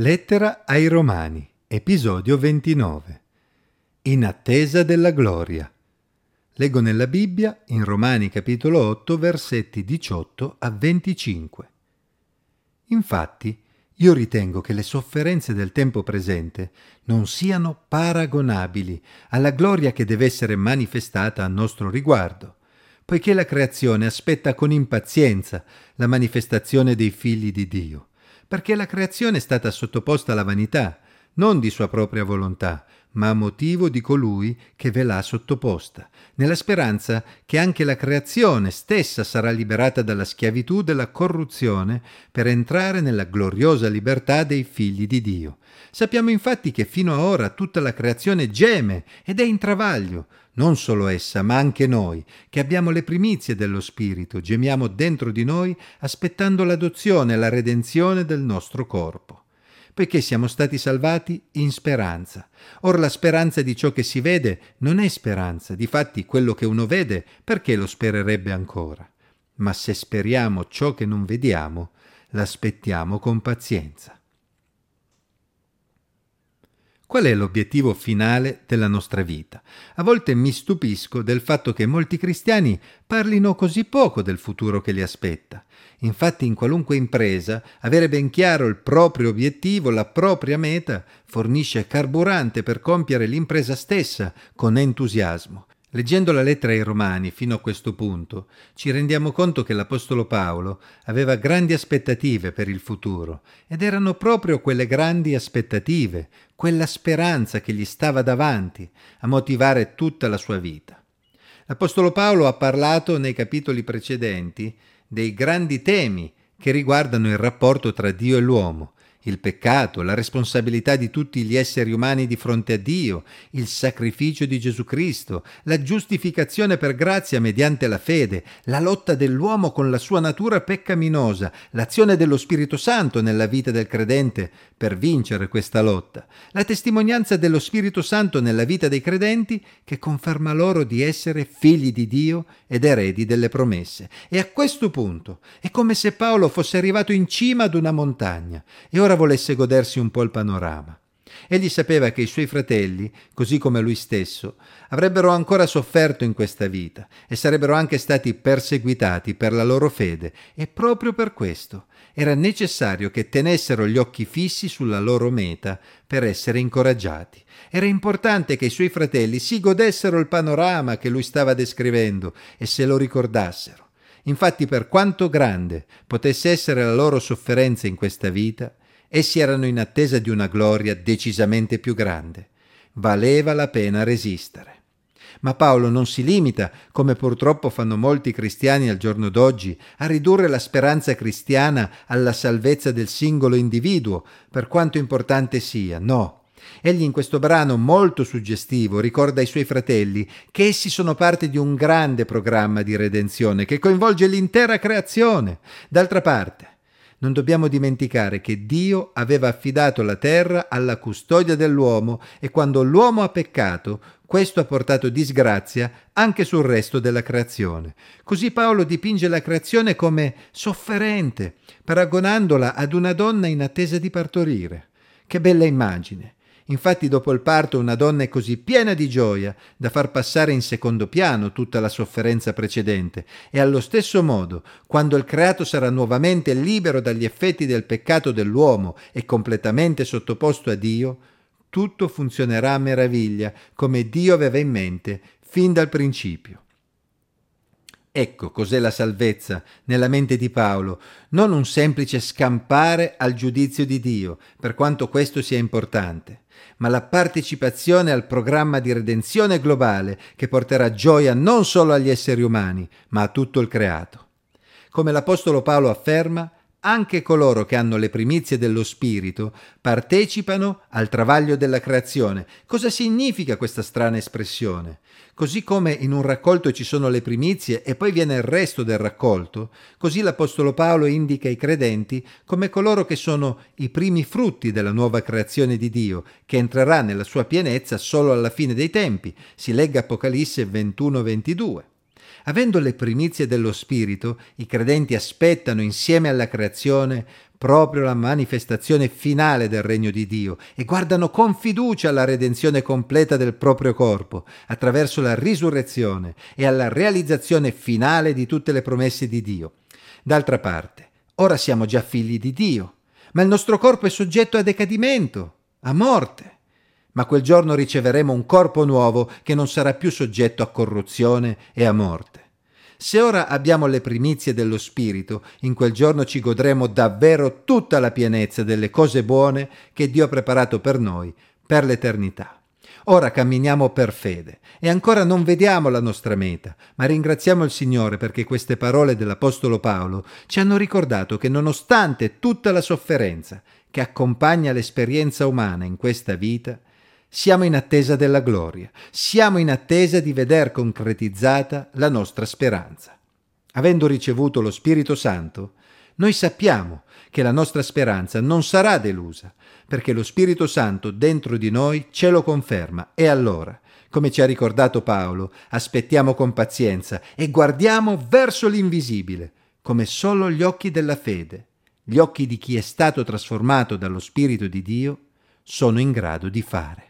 Lettera ai Romani, episodio 29. In attesa della gloria. Leggo nella Bibbia, in Romani capitolo 8, versetti 18 a 25. Infatti, io ritengo che le sofferenze del tempo presente non siano paragonabili alla gloria che deve essere manifestata a nostro riguardo, poiché la creazione aspetta con impazienza la manifestazione dei figli di Dio perché la creazione è stata sottoposta alla vanità, non di sua propria volontà, ma a motivo di colui che ve l'ha sottoposta, nella speranza che anche la creazione stessa sarà liberata dalla schiavitù della corruzione per entrare nella gloriosa libertà dei figli di Dio. Sappiamo infatti che fino a ora tutta la creazione geme ed è in travaglio, non solo essa, ma anche noi, che abbiamo le primizie dello Spirito, gemiamo dentro di noi aspettando l'adozione e la redenzione del nostro corpo. Poiché siamo stati salvati in speranza. Or la speranza di ciò che si vede non è speranza, difatti quello che uno vede, perché lo spererebbe ancora? Ma se speriamo ciò che non vediamo, l'aspettiamo con pazienza. Qual è l'obiettivo finale della nostra vita? A volte mi stupisco del fatto che molti cristiani parlino così poco del futuro che li aspetta. Infatti in qualunque impresa avere ben chiaro il proprio obiettivo, la propria meta, fornisce carburante per compiere l'impresa stessa con entusiasmo. Leggendo la lettera ai Romani fino a questo punto, ci rendiamo conto che l'Apostolo Paolo aveva grandi aspettative per il futuro ed erano proprio quelle grandi aspettative, quella speranza che gli stava davanti a motivare tutta la sua vita. L'Apostolo Paolo ha parlato nei capitoli precedenti dei grandi temi che riguardano il rapporto tra Dio e l'uomo, il peccato, la responsabilità di tutti gli esseri umani di fronte a Dio, il sacrificio di Gesù Cristo, la giustificazione per grazia mediante la fede, la lotta dell'uomo con la sua natura peccaminosa, l'azione dello Spirito Santo nella vita del credente per vincere questa lotta, la testimonianza dello Spirito Santo nella vita dei credenti che conferma loro di essere figli di Dio ed eredi delle promesse. E a questo punto è come se Paolo fosse arrivato in cima ad una montagna e ora volesse godersi un po' il panorama. Egli sapeva che i suoi fratelli, così come lui stesso, avrebbero ancora sofferto in questa vita e sarebbero anche stati perseguitati per la loro fede e proprio per questo era necessario che tenessero gli occhi fissi sulla loro meta per essere incoraggiati. Era importante che i suoi fratelli si godessero il panorama che lui stava descrivendo e se lo ricordassero. Infatti per quanto grande potesse essere la loro sofferenza in questa vita, Essi erano in attesa di una gloria decisamente più grande. Valeva la pena resistere. Ma Paolo non si limita, come purtroppo fanno molti cristiani al giorno d'oggi, a ridurre la speranza cristiana alla salvezza del singolo individuo, per quanto importante sia. No. Egli in questo brano molto suggestivo ricorda ai suoi fratelli che essi sono parte di un grande programma di redenzione che coinvolge l'intera creazione. D'altra parte, non dobbiamo dimenticare che Dio aveva affidato la terra alla custodia dell'uomo e quando l'uomo ha peccato, questo ha portato disgrazia anche sul resto della creazione. Così Paolo dipinge la creazione come sofferente, paragonandola ad una donna in attesa di partorire. Che bella immagine! Infatti dopo il parto una donna è così piena di gioia da far passare in secondo piano tutta la sofferenza precedente e allo stesso modo, quando il creato sarà nuovamente libero dagli effetti del peccato dell'uomo e completamente sottoposto a Dio, tutto funzionerà a meraviglia come Dio aveva in mente fin dal principio. Ecco cos'è la salvezza nella mente di Paolo, non un semplice scampare al giudizio di Dio, per quanto questo sia importante, ma la partecipazione al programma di redenzione globale che porterà gioia non solo agli esseri umani, ma a tutto il creato. Come l'Apostolo Paolo afferma, anche coloro che hanno le primizie dello Spirito partecipano al travaglio della creazione. Cosa significa questa strana espressione? Così come in un raccolto ci sono le primizie e poi viene il resto del raccolto, così l'Apostolo Paolo indica i credenti come coloro che sono i primi frutti della nuova creazione di Dio, che entrerà nella sua pienezza solo alla fine dei tempi. Si legga Apocalisse 21-22. Avendo le primizie dello Spirito, i credenti aspettano insieme alla creazione proprio la manifestazione finale del regno di Dio e guardano con fiducia alla redenzione completa del proprio corpo attraverso la risurrezione e alla realizzazione finale di tutte le promesse di Dio. D'altra parte, ora siamo già figli di Dio, ma il nostro corpo è soggetto a decadimento, a morte ma quel giorno riceveremo un corpo nuovo che non sarà più soggetto a corruzione e a morte. Se ora abbiamo le primizie dello Spirito, in quel giorno ci godremo davvero tutta la pienezza delle cose buone che Dio ha preparato per noi, per l'eternità. Ora camminiamo per fede e ancora non vediamo la nostra meta, ma ringraziamo il Signore perché queste parole dell'Apostolo Paolo ci hanno ricordato che nonostante tutta la sofferenza che accompagna l'esperienza umana in questa vita, siamo in attesa della gloria, siamo in attesa di veder concretizzata la nostra speranza. Avendo ricevuto lo Spirito Santo, noi sappiamo che la nostra speranza non sarà delusa, perché lo Spirito Santo dentro di noi ce lo conferma e allora, come ci ha ricordato Paolo, aspettiamo con pazienza e guardiamo verso l'invisibile, come solo gli occhi della fede, gli occhi di chi è stato trasformato dallo Spirito di Dio, sono in grado di fare.